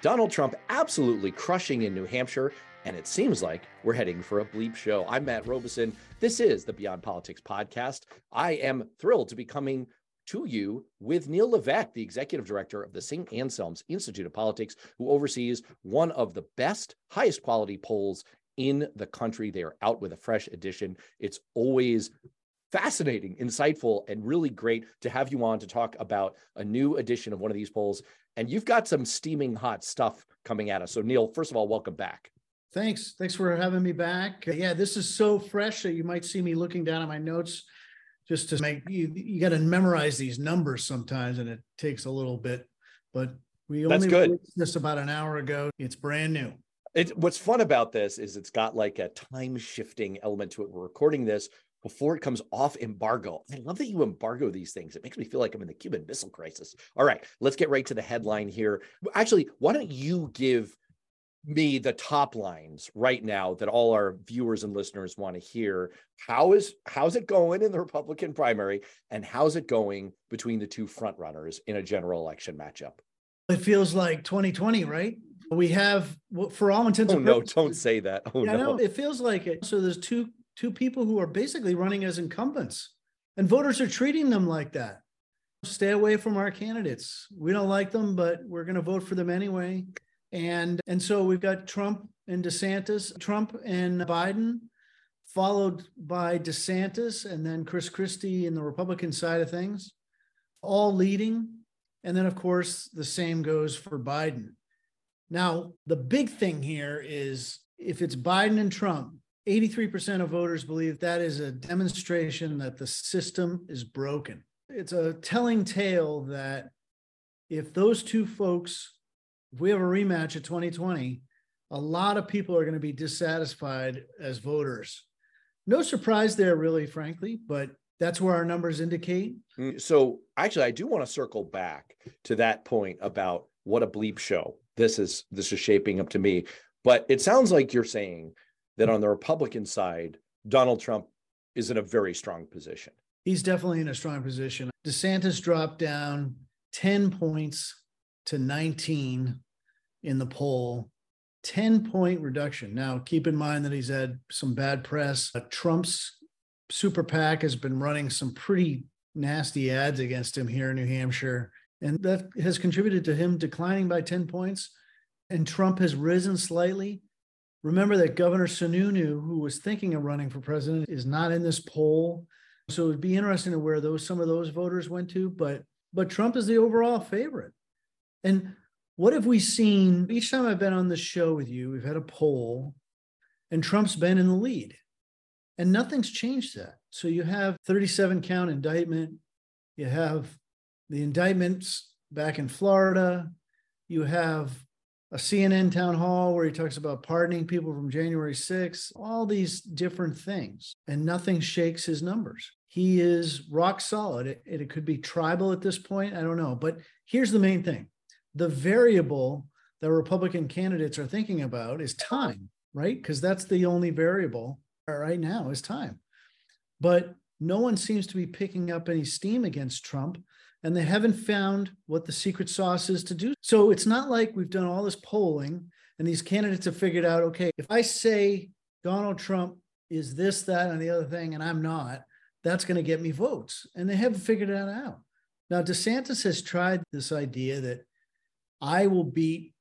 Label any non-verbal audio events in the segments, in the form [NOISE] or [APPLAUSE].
Donald Trump absolutely crushing in New Hampshire, and it seems like we're heading for a bleep show. I'm Matt Robison. This is the Beyond Politics podcast. I am thrilled to be coming to you with Neil Levesque, the executive director of the St. Anselm's Institute of Politics, who oversees one of the best, highest quality polls in the country. They are out with a fresh edition. It's always fascinating, insightful, and really great to have you on to talk about a new edition of one of these polls and you've got some steaming hot stuff coming at us. So, Neil, first of all, welcome back. Thanks. Thanks for having me back. Yeah, this is so fresh that you might see me looking down at my notes just to make you you got to memorize these numbers sometimes and it takes a little bit, but we only good. this about an hour ago. It's brand new. It, what's fun about this is it's got like a time shifting element to it. We're recording this before it comes off embargo. I love that you embargo these things. It makes me feel like I'm in the Cuban Missile Crisis. All right, let's get right to the headline here. Actually, why don't you give me the top lines right now that all our viewers and listeners want to hear how is how's it going in the republican primary and how's it going between the two frontrunners in a general election matchup it feels like 2020 right we have for all intents oh, and purposes, no don't say that oh yeah, no it feels like it so there's two two people who are basically running as incumbents. And voters are treating them like that. Stay away from our candidates. We don't like them, but we're going to vote for them anyway. And and so we've got Trump and DeSantis, Trump and Biden, followed by DeSantis and then Chris Christie in the Republican side of things, all leading. And then of course the same goes for Biden. Now, the big thing here is if it's Biden and Trump, 83% of voters believe that is a demonstration that the system is broken. It's a telling tale that if those two folks, if we have a rematch at 2020, a lot of people are going to be dissatisfied as voters. No surprise there, really, frankly, but that's where our numbers indicate. Mm, so, actually, I do want to circle back to that point about what a bleep show this is. This is shaping up to me, but it sounds like you're saying that on the Republican side, Donald Trump is in a very strong position. He's definitely in a strong position. DeSantis dropped down 10 points to 19 in the poll, 10 point reduction. Now, keep in mind that he's had some bad press. Uh, Trump's super PAC has been running some pretty nasty ads against him here in New Hampshire. And that has contributed to him declining by 10 points. And Trump has risen slightly. Remember that Governor Sununu, who was thinking of running for president, is not in this poll. So it'd be interesting to where those some of those voters went to, but but Trump is the overall favorite. And what have we seen each time I've been on this show with you? We've had a poll, and Trump's been in the lead, and nothing's changed that. So you have 37 count indictment, you have the indictments back in Florida, you have a CNN town hall where he talks about pardoning people from January 6th, all these different things, and nothing shakes his numbers. He is rock solid. It, it, could be tribal at this point. I don't know. But here's the main thing the variable that Republican candidates are thinking about is time, right? Because that's the only variable right now is time. But no one seems to be picking up any steam against Trump and they haven't found what the secret sauce is to do. So it's not like we've done all this polling and these candidates have figured out okay, if I say Donald Trump is this, that, and the other thing, and I'm not, that's going to get me votes. And they haven't figured that out. Now, DeSantis has tried this idea that I will beat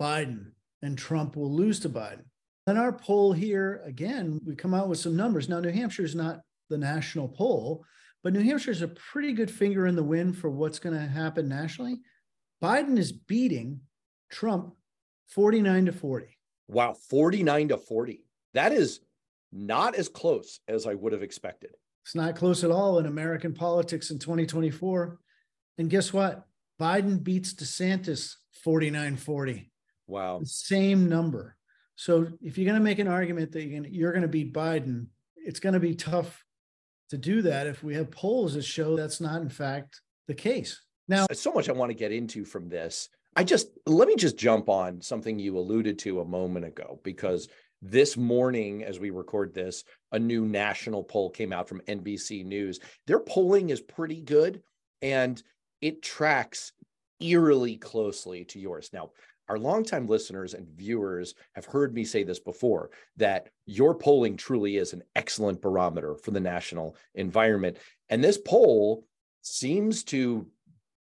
Biden and Trump will lose to Biden. In our poll here, again, we come out with some numbers. Now, New Hampshire is not the national poll, but New Hampshire is a pretty good finger in the wind for what's going to happen nationally. Biden is beating Trump 49 to 40. Wow, 49 to 40. That is not as close as I would have expected. It's not close at all in American politics in 2024. And guess what? Biden beats DeSantis 49 40. Wow. The same number. So if you're going to make an argument that you're going to beat Biden, it's going to be tough to do that if we have polls that show that's not in fact the case. Now, so much I want to get into from this. I just let me just jump on something you alluded to a moment ago because this morning as we record this a new national poll came out from NBC News. Their polling is pretty good and it tracks eerily closely to yours. Now, our longtime listeners and viewers have heard me say this before that your polling truly is an excellent barometer for the national environment. And this poll seems to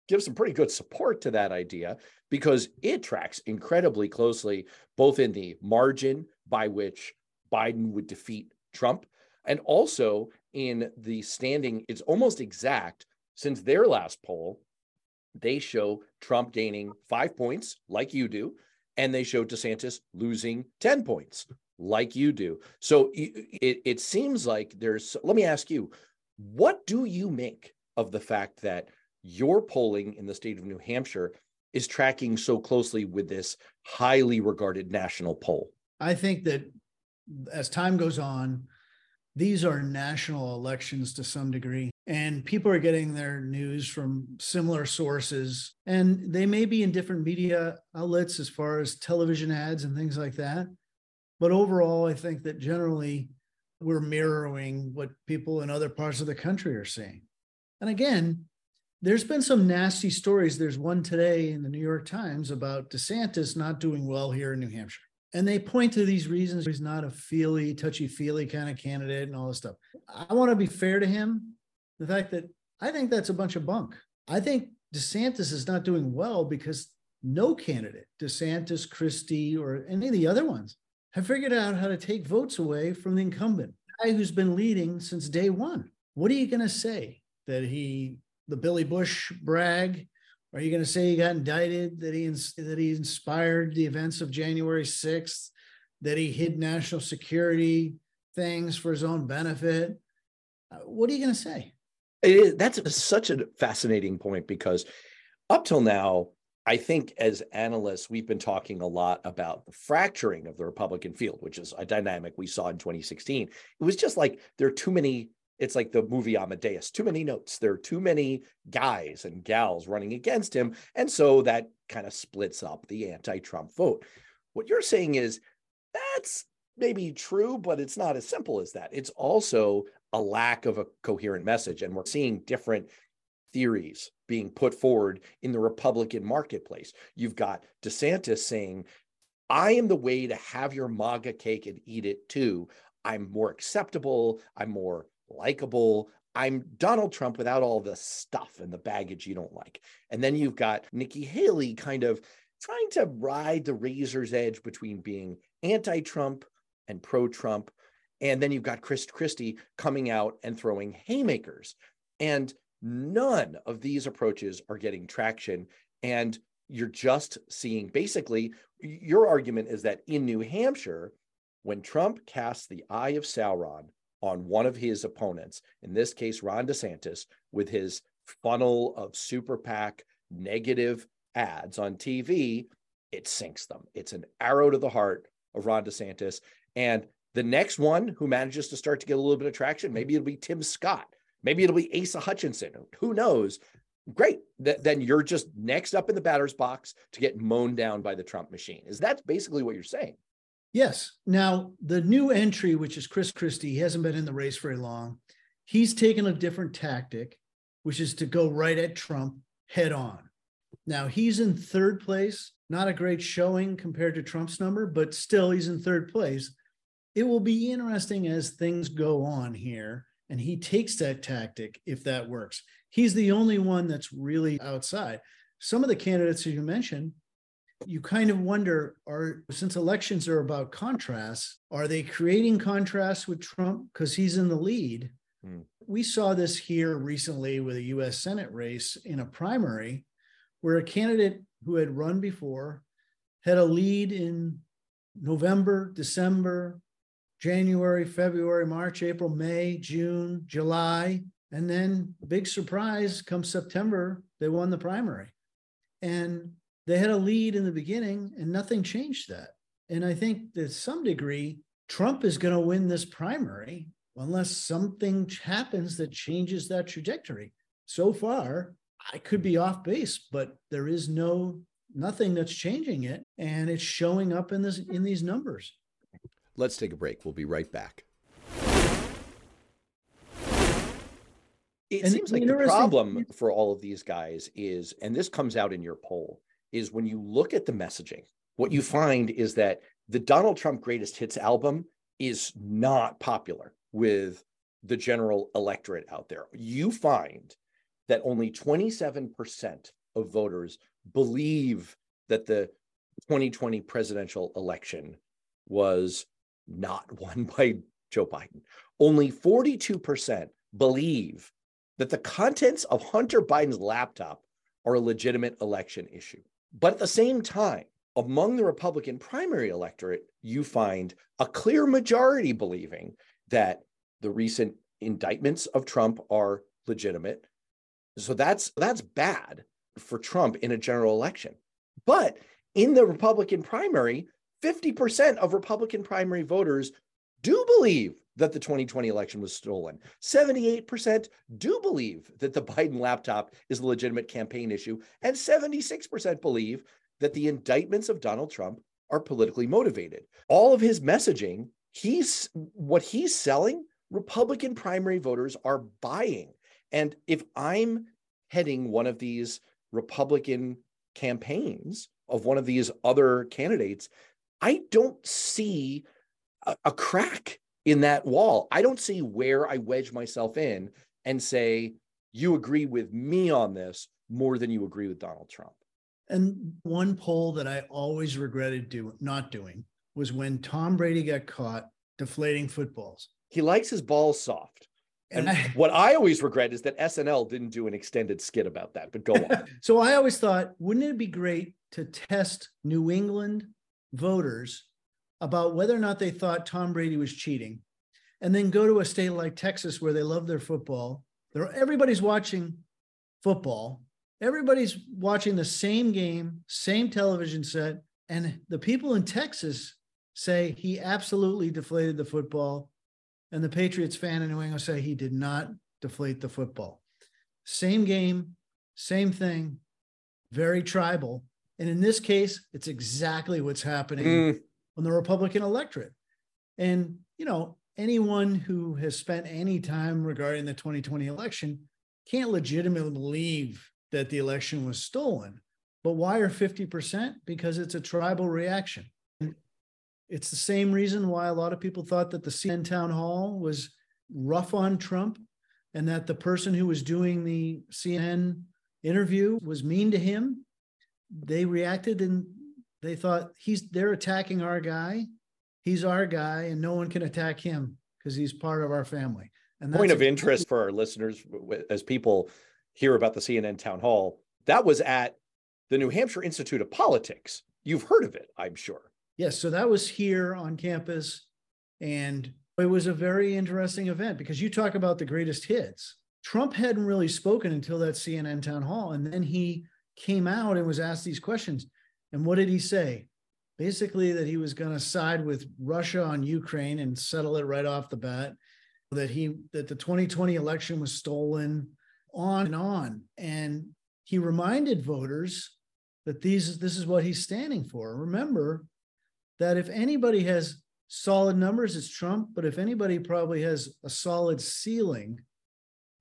give some pretty good support to that idea because it tracks incredibly closely both in the margin by which Biden would defeat Trump and also in the standing. It's almost exact since their last poll. They show Trump gaining five points, like you do, and they show DeSantis losing 10 points, like you do. So it, it seems like there's, let me ask you, what do you make of the fact that your polling in the state of New Hampshire is tracking so closely with this highly regarded national poll? I think that as time goes on, these are national elections to some degree, and people are getting their news from similar sources, and they may be in different media outlets as far as television ads and things like that. But overall, I think that generally we're mirroring what people in other parts of the country are seeing. And again, there's been some nasty stories. There's one today in the New York Times about DeSantis not doing well here in New Hampshire. And they point to these reasons he's not a feely, touchy feely kind of candidate and all this stuff. I want to be fair to him. The fact that I think that's a bunch of bunk. I think DeSantis is not doing well because no candidate, DeSantis, Christie, or any of the other ones, have figured out how to take votes away from the incumbent, guy who's been leading since day one. What are you going to say? That he the Billy Bush brag? Are you going to say he got indicted, that he that he inspired the events of January 6th, that he hid national security things for his own benefit? Uh, what are you going to say? That's such a fascinating point because up till now, I think as analysts, we've been talking a lot about the fracturing of the Republican field, which is a dynamic we saw in 2016. It was just like there are too many it's like the movie Amadeus. Too many notes. There are too many guys and gals running against him. And so that kind of splits up the anti Trump vote. What you're saying is that's maybe true, but it's not as simple as that. It's also a lack of a coherent message. And we're seeing different theories being put forward in the Republican marketplace. You've got DeSantis saying, I am the way to have your MAGA cake and eat it too. I'm more acceptable. I'm more likable. I'm Donald Trump without all the stuff and the baggage you don't like. And then you've got Nikki Haley kind of trying to ride the razor's edge between being anti Trump and pro Trump. And then you've got Chris Christie coming out and throwing haymakers. And none of these approaches are getting traction. And you're just seeing basically your argument is that in New Hampshire, when Trump casts the eye of Sauron on one of his opponents, in this case, Ron DeSantis, with his funnel of super PAC negative ads on TV, it sinks them. It's an arrow to the heart of Ron DeSantis. And the next one who manages to start to get a little bit of traction, maybe it'll be Tim Scott. Maybe it'll be Asa Hutchinson. Who knows? Great. Th- then you're just next up in the batter's box to get mown down by the Trump machine. Is that basically what you're saying? Yes. Now, the new entry, which is Chris Christie, he hasn't been in the race very long. He's taken a different tactic, which is to go right at Trump head on. Now, he's in third place, not a great showing compared to Trump's number, but still he's in third place. It will be interesting as things go on here, and he takes that tactic if that works. He's the only one that's really outside. Some of the candidates you mentioned, you kind of wonder are since elections are about contrasts are they creating contrasts with trump because he's in the lead mm. we saw this here recently with a us senate race in a primary where a candidate who had run before had a lead in november december january february march april may june july and then big surprise come september they won the primary and they had a lead in the beginning and nothing changed that. And I think to some degree, Trump is going to win this primary unless something happens that changes that trajectory. So far, I could be off base, but there is no nothing that's changing it and it's showing up in this in these numbers. Let's take a break. We'll be right back. It and seems like the problem for all of these guys is, and this comes out in your poll, is when you look at the messaging, what you find is that the Donald Trump Greatest Hits album is not popular with the general electorate out there. You find that only 27% of voters believe that the 2020 presidential election was not [LAUGHS] won by Joe Biden. Only 42% believe that the contents of Hunter Biden's laptop are a legitimate election issue. But at the same time, among the Republican primary electorate, you find a clear majority believing that the recent indictments of Trump are legitimate. So that's that's bad for Trump in a general election. But in the Republican primary, 50% of Republican primary voters do believe that the 2020 election was stolen. 78% do believe that the [LAUGHS] Biden laptop is a legitimate campaign issue. And 76% believe that the indictments of Donald Trump are politically motivated. All of his messaging, he's what he's selling, Republican primary voters are buying. And if I'm heading one of these Republican campaigns of one of these other candidates, I don't see a, a crack in that wall. I don't see where I wedge myself in and say, you agree with me on this more than you agree with Donald Trump. And one poll that I always regretted do, not doing was when Tom Brady got caught deflating footballs. He likes his balls soft. And I, [LAUGHS] what I always regret is that SNL didn't do an extended skit about that, but go on. [LAUGHS] so I always thought, wouldn't it be great to test New England voters about whether or not they thought Tom Brady was cheating, and then go to a state like Texas where they love their football. They're, everybody's watching football. Everybody's watching the same game, same television set, and the people in Texas say he absolutely deflated the football, and the Patriots fan in New England say he did not deflate the football. Same game, same thing, very tribal. And in this case, it's exactly what's happening mm. on the Republican electorate. And, you know, anyone who has spent any time regarding the 2020 election can't legitimately believe that the election was stolen. But why are 50%? Because it's a tribal reaction. It's the same reason why a lot of people thought that the CNN town hall was rough on Trump and that the person who was doing the CNN interview was mean to him they reacted and they thought he's they're attacking our guy. He's our guy, and no one can attack him because he's part of our family. And that's point of interest for our listeners as people hear about the CNN town hall, that was at the New Hampshire Institute of Politics. You've heard of it, I'm sure. Yes, so that was here on campus, and it was a very interesting event because you talk about the greatest hits. Trump hadn't really spoken until that CNN town hall, and then he came out and was asked these questions. And what did he say? Basically, that he was going to side with Russia on Ukraine and settle it right off the bat. That he that the 2020 election was stolen, on and on. And he reminded voters that these this is what he's standing for. Remember that if anybody has solid numbers, it's Trump. But if anybody probably has a solid ceiling,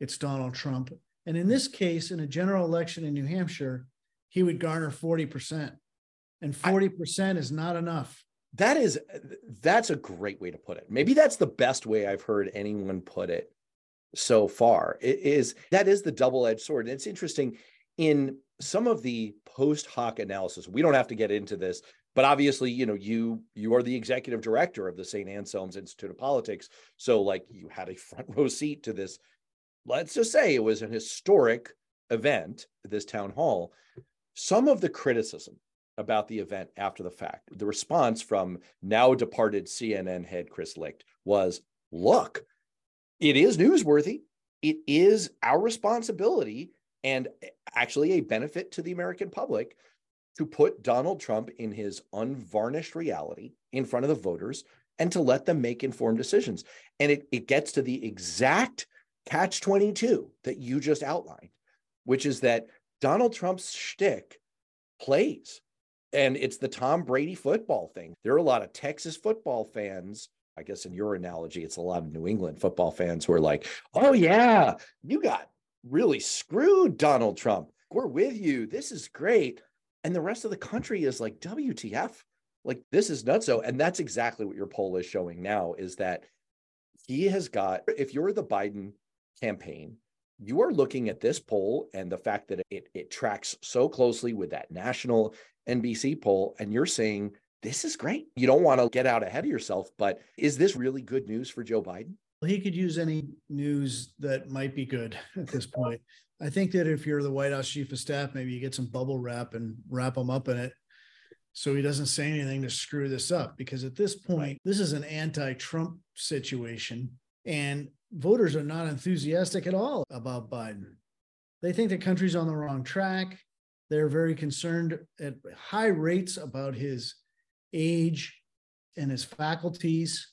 it's Donald Trump. And in this case, in a general election in New Hampshire, he would garner 40%. And 40% I, is not enough. That is that's a great way to put it. Maybe that's the best way I've heard anyone put it so far. It is that is the double-edged sword. And it's interesting in some of the post hoc analysis. We don't have to get into this, but obviously, you know, you you are the executive director of the St. Anselm's Institute of Politics. So like you had a front row seat to this let's just say it was an historic event, this town hall. Some of the criticism about the event after the fact, the response from now departed CNN head Chris Licht was look, it is newsworthy. It is our responsibility and actually a benefit to the American public to put Donald Trump in his unvarnished reality in front of the voters and to let them make informed decisions. And it, it gets to the exact catch 22 that you just outlined, which is that Donald Trump's shtick plays. And it's the Tom Brady football thing. There are a lot of Texas football fans. I guess in your analogy, it's a lot of New England football fans who are like, oh, yeah, you got really screwed, Donald Trump. We're with you. This is great. And the rest of the country is like, WTF? Like, this is nuts. So, and that's exactly what your poll is showing now is that he has got, if you're the Biden campaign, you are looking at this poll and the fact that it, it tracks so closely with that national NBC poll, and you're saying, this is great. You don't want to get out ahead of yourself, but is this really good news for Joe Biden? He could use any news that might be good at this point. I think that if you're the White House chief of staff, maybe you get some bubble wrap and wrap him up in it so he doesn't say anything to screw this up. Because at this point, this is an anti Trump situation, and voters are not enthusiastic at all about Biden. They think the country's on the wrong track. They're very concerned at high rates about his age and his faculties,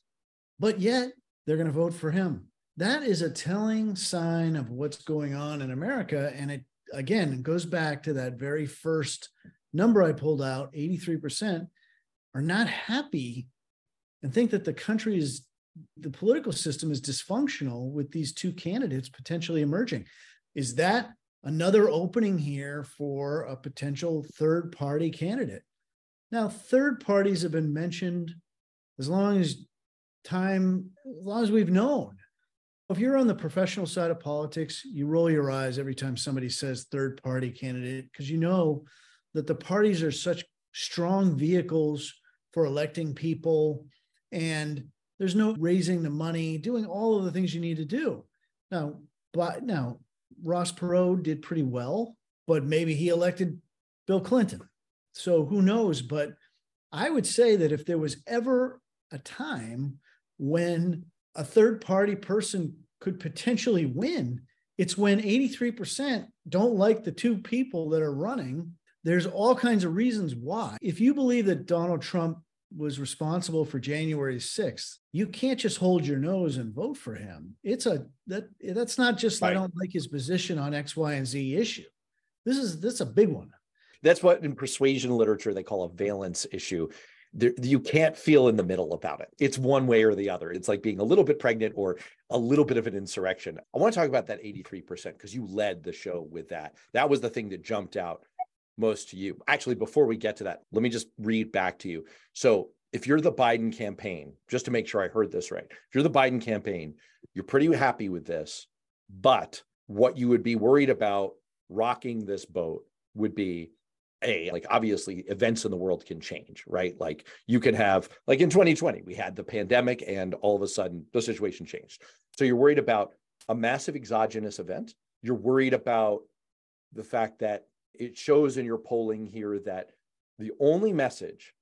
but yet they're going to vote for him. That is a telling sign of what's going on in America. And it, again, goes back to that very first number I pulled out 83% are not happy and think that the country is, the political system is dysfunctional with these two candidates potentially emerging. Is that another opening here for a potential third party candidate? Now, third parties have been mentioned as long as time, as long as we've known. If you're on the professional side of politics, you roll your eyes every time somebody says third party candidate because you know that the parties are such strong vehicles for electing people and there's no raising the money, doing all of the things you need to do. Now, but now Ross Perot did pretty well, but maybe he elected Bill Clinton. So who knows? But I would say that if there was ever a time when a third party person could potentially win, it's when 83% don't like the two people that are running. There's all kinds of reasons why. If you believe that Donald Trump was responsible for January 6th, you can't just hold your nose and vote for him. It's a that that's not just right. I don't like his position on X, Y, and Z issue. This is this is a big one. That's what in persuasion literature they call a valence issue. There, you can't feel in the middle about it. It's one way or the other. It's like being a little bit pregnant or a little bit of an insurrection. I want to talk about that 83% because you led the show with that. That was the thing that jumped out most to you. Actually, before we get to that, let me just read back to you. So, if you're the Biden campaign, just to make sure I heard this right, if you're the Biden campaign, you're pretty happy with this, but what you would be worried about rocking this boat would be a like obviously events in the world can change right like you can have like in 2020 we had the pandemic and all of a sudden the situation changed so you're worried about a massive exogenous event you're worried about the fact that it shows in your polling here that the only message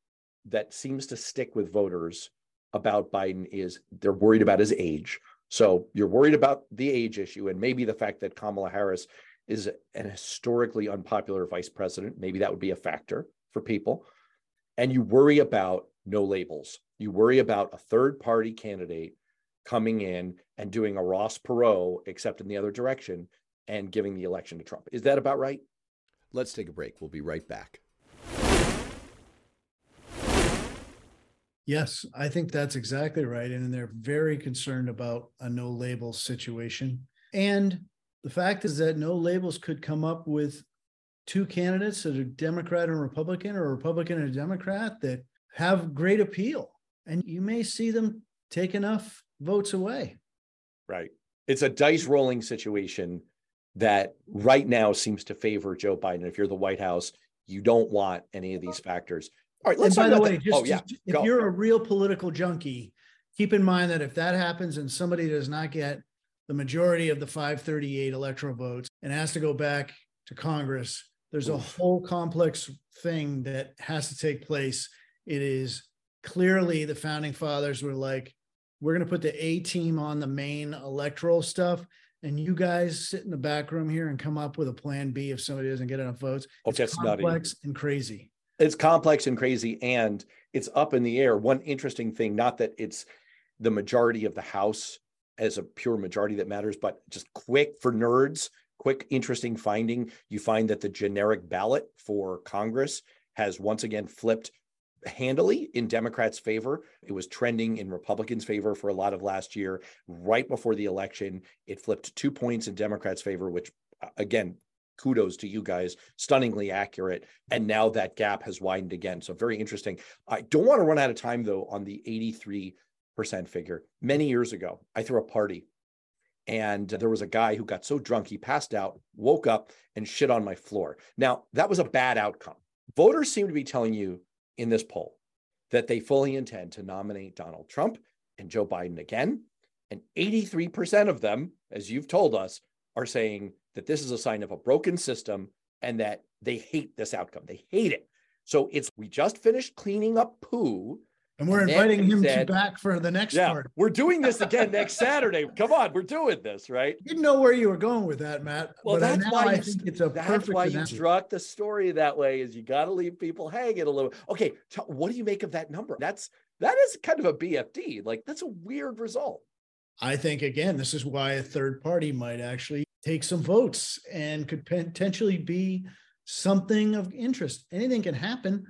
that seems to stick with voters about Biden is they're worried about his age. So you're worried about the age issue and maybe the fact that Kamala Harris is an historically unpopular vice president. Maybe that would be a factor for people. And you worry about no labels. You worry about a third party candidate coming in and doing a Ross Perot, except in the other direction, and giving the election to Trump. Is that about right? Let's take a break. We'll be right back. Yes, I think that's exactly right. And they're very concerned about a no label situation. And the fact is that no labels could come up with two candidates that are Democrat and Republican or Republican and Democrat that have great appeal. And you may see them take enough votes away. Right. It's a dice rolling situation that right now seems to favor Joe Biden. If you're the White House, you don't want any of these factors. All right, let's and by the way, just, oh, yeah. if Go. you're a real political junkie, keep in mind that if that happens and somebody does not get the majority of the 538 electoral votes and has to go back to Congress, there's a whole complex thing that has to take place. It is clearly the founding fathers were like, we're going to put the A team on the main electoral stuff and you guys sit in the back room here and come up with a plan B if somebody doesn't get enough votes. Oh, it's complex nutty. and crazy. It's complex and crazy, and it's up in the air. One interesting thing, not that it's the majority of the House as a pure majority that matters, but just quick for nerds, quick, interesting finding. You find that the generic ballot for Congress has once again flipped handily in Democrats' favor. It was trending in Republicans' favor for a lot of last year. Right before the election, it flipped two points in Democrats' favor, which uh, again, kudos to you guys, stunningly accurate. And now that gap has widened again. So very interesting. I don't want to run out of time though on the 83% figure. Many years ago, I threw a party and there was a guy who got so drunk he passed out, woke up, and shit on my floor. Now, that was a bad outcome. Voters seem to be telling you in this poll that they fully intend to nominate Donald Trump and Joe Biden again. And 83% of them, as you've told us, are saying that this is a sign of a broken system and that they hate this outcome. They hate it. So it's we just finished cleaning up poo. And we're and inviting him said, to back for the next yeah, part. We're doing this [LAUGHS] again next Saturday. Come on, we're doing this, right? Didn't know where you were going with that, Matt. Well, that's why I think it's a that's why you struck the story that way. Is you got to leave people hanging a little. Okay, t- what do you make of that number? That's that is kind of a BFD. Like that's a weird result. I think again, this is why a third party might actually take some votes and could potentially be something of interest. Anything can happen,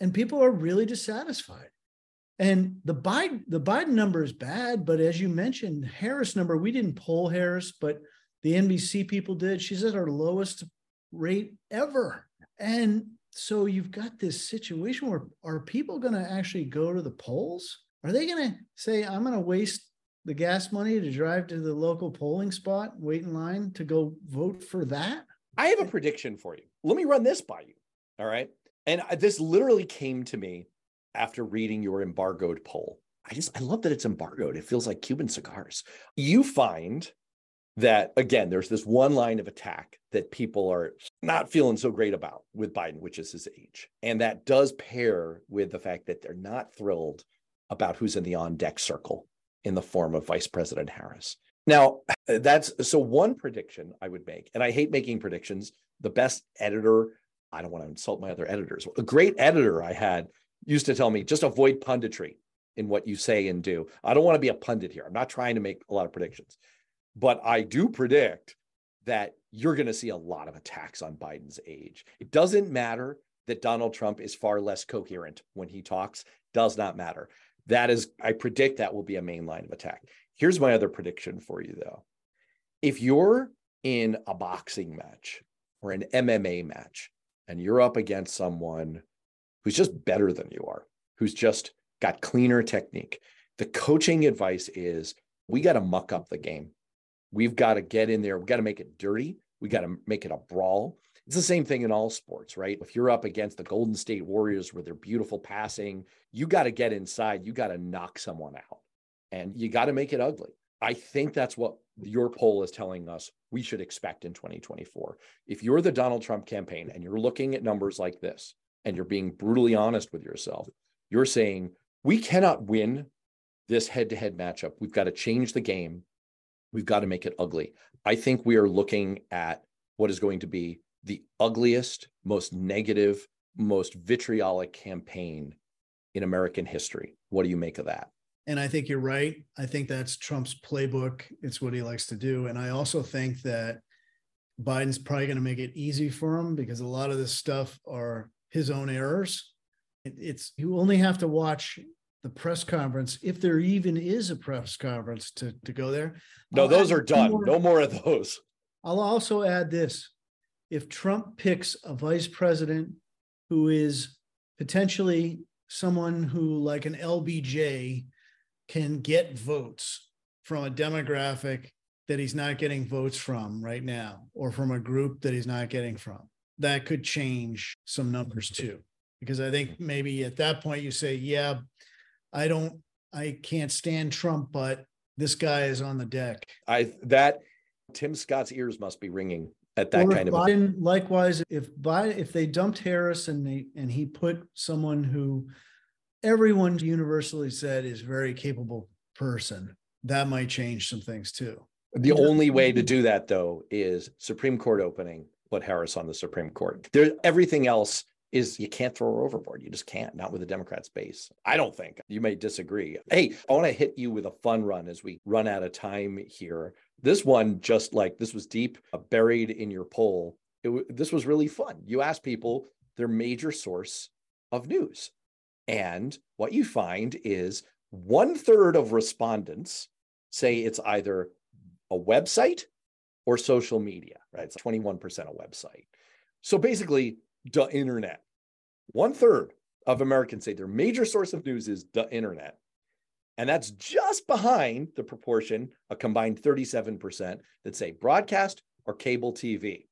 and people are really dissatisfied. And the Biden the Biden number is bad, but as you mentioned, Harris number we didn't poll Harris, but the NBC people did. She's at her lowest rate ever, and so you've got this situation where are people going to actually go to the polls? Are they going to say, I'm going to waste the gas money to drive to the local polling spot, wait in line to go vote for that? I have a prediction for you. Let me run this by you. All right. And this literally came to me after reading your embargoed poll. I just, I love that it's embargoed. It feels like Cuban cigars. You find that again, there's this one line of attack that people are not feeling so great about with Biden, which is his age. And that does pair with the fact that they're not thrilled about who's in the on deck circle in the form of Vice President Harris. Now, [SIGHS] that's so one prediction I would make, and I hate making predictions. The best editor, I don't want to insult my other editors. A great editor I had used to tell me just avoid punditry in what you say and do. I don't want to be a pundit here. I'm not trying to make a lot of predictions. But I do predict that you're going to see a lot of attacks on Biden's age. It doesn't matter that Donald Trump is far less coherent when he talks, does not matter. That is, I predict that will be a main line of attack. Here's my other prediction for you, though. If you're in a boxing match or an MMA match and you're up against someone who's just better than you are, who's just got cleaner technique, the coaching advice is we got to muck up the game. We've got to get in there. We've got to make it dirty. We got to make it a brawl. It's the same thing in all sports, right? If you're up against the Golden State Warriors with their beautiful passing, you got to get inside. You got to knock someone out and you got to make it ugly. I think that's what your poll is telling us we should expect in 2024. If you're the Donald Trump campaign and you're looking at numbers like this and you're being brutally honest with yourself, you're saying we cannot win this head to head matchup. We've got to change the game. We've got to make it ugly. I think we are looking at what is going to be the ugliest, most negative, most vitriolic campaign in American history. What do you make of that? And I think you're right. I think that's Trump's playbook. It's what he likes to do. And I also think that Biden's probably going to make it easy for him because a lot of this stuff are his own errors. It's you only have to watch the press conference, if there even is a press conference to, to go there. No, I'll those are done. More. No more of those. I'll also add this. If Trump picks a vice president who is potentially someone who, like an LBJ, can get votes from a demographic that he's not getting votes from right now, or from a group that he's not getting from, that could change some numbers too. Because I think maybe at that point you say, yeah, I don't, I can't stand Trump, but this guy is on the deck. I that Tim Scott's ears must be ringing at that or kind of. Biden, a- likewise, if Biden, if they dumped Harris and they and he put someone who everyone universally said is very capable person, that might change some things too. The only way to do that though is Supreme Court opening, put Harris on the Supreme Court. There, everything else is you can't throw her overboard. You just can't, not with the Democrats' base. I don't think. You may disagree. Hey, I want to hit you with a fun run as we run out of time here. This one, just like this was deep, uh, buried in your poll. It, this was really fun. You asked people their major source of news. And what you find is one third of respondents say it's either a website or social media. Right? It's 21% a website. So basically, the internet. One third of Americans say their major source of news is the internet. And that's just behind the proportion, a combined 37% that say broadcast or cable TV.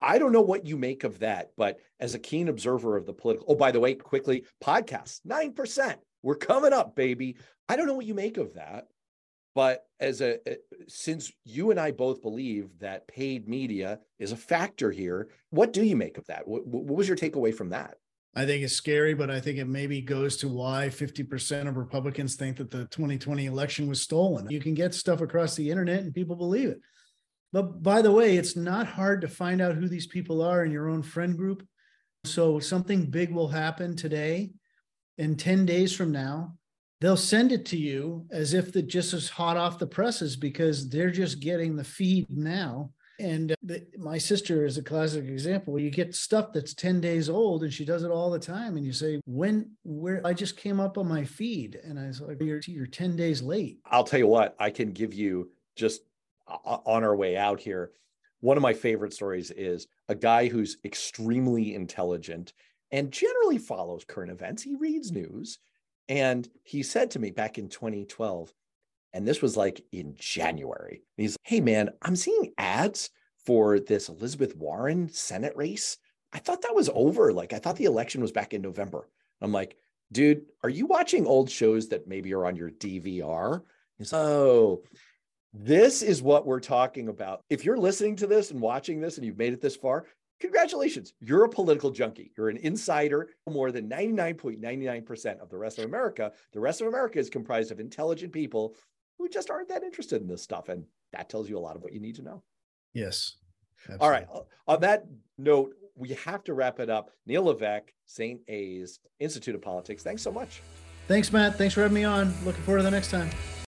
I don't know what you make of that, but as a keen observer of the political, oh, by the way, quickly, podcasts, 9%. We're coming up, baby. I don't know what you make of that. But as a since you and I both believe that paid media is a factor here, what do you make of that? What, what was your takeaway from that? I think it's scary, but I think it maybe goes to why 50% of Republicans think that the 2020 election was stolen. You can get stuff across the internet and people believe it. But by the way, it's not hard to find out who these people are in your own friend group. So something big will happen today. And 10 days from now, they'll send it to you as if it just is hot off the presses because they're just getting the feed now. And uh, the, my sister is a classic example. You get stuff that's 10 days old and she does it all the time. And you say, when, where I just came up on my feed. And I was like, you're, you're 10 days late. I'll tell you what, I can give you just on our way out here. One of my favorite stories is a guy who's extremely intelligent and generally follows current events. He reads news and he said to me back in 2012, and this was like in January, he's, Hey man, I'm seeing ads for this Elizabeth Warren Senate race. I thought that was over. Like, I thought the election was back in November. I'm like, dude, are you watching old shows that maybe are on your DVR? He's, oh, this is what we're talking about. If you're listening to this and watching this and you've made it this far, congratulations. You're a political junkie. You're an insider. More than 99.99% of the rest of America, the rest of America is comprised of intelligent people who just aren't that interested in this stuff. And that tells you a lot of what you need to know. Yes. Absolutely. All right. Uh, on that note, we have to wrap it up. Neil Levesque, St. A's, Institute of Politics. Thanks so much. Thanks, Matt. Thanks for having me on. Looking forward to the next time.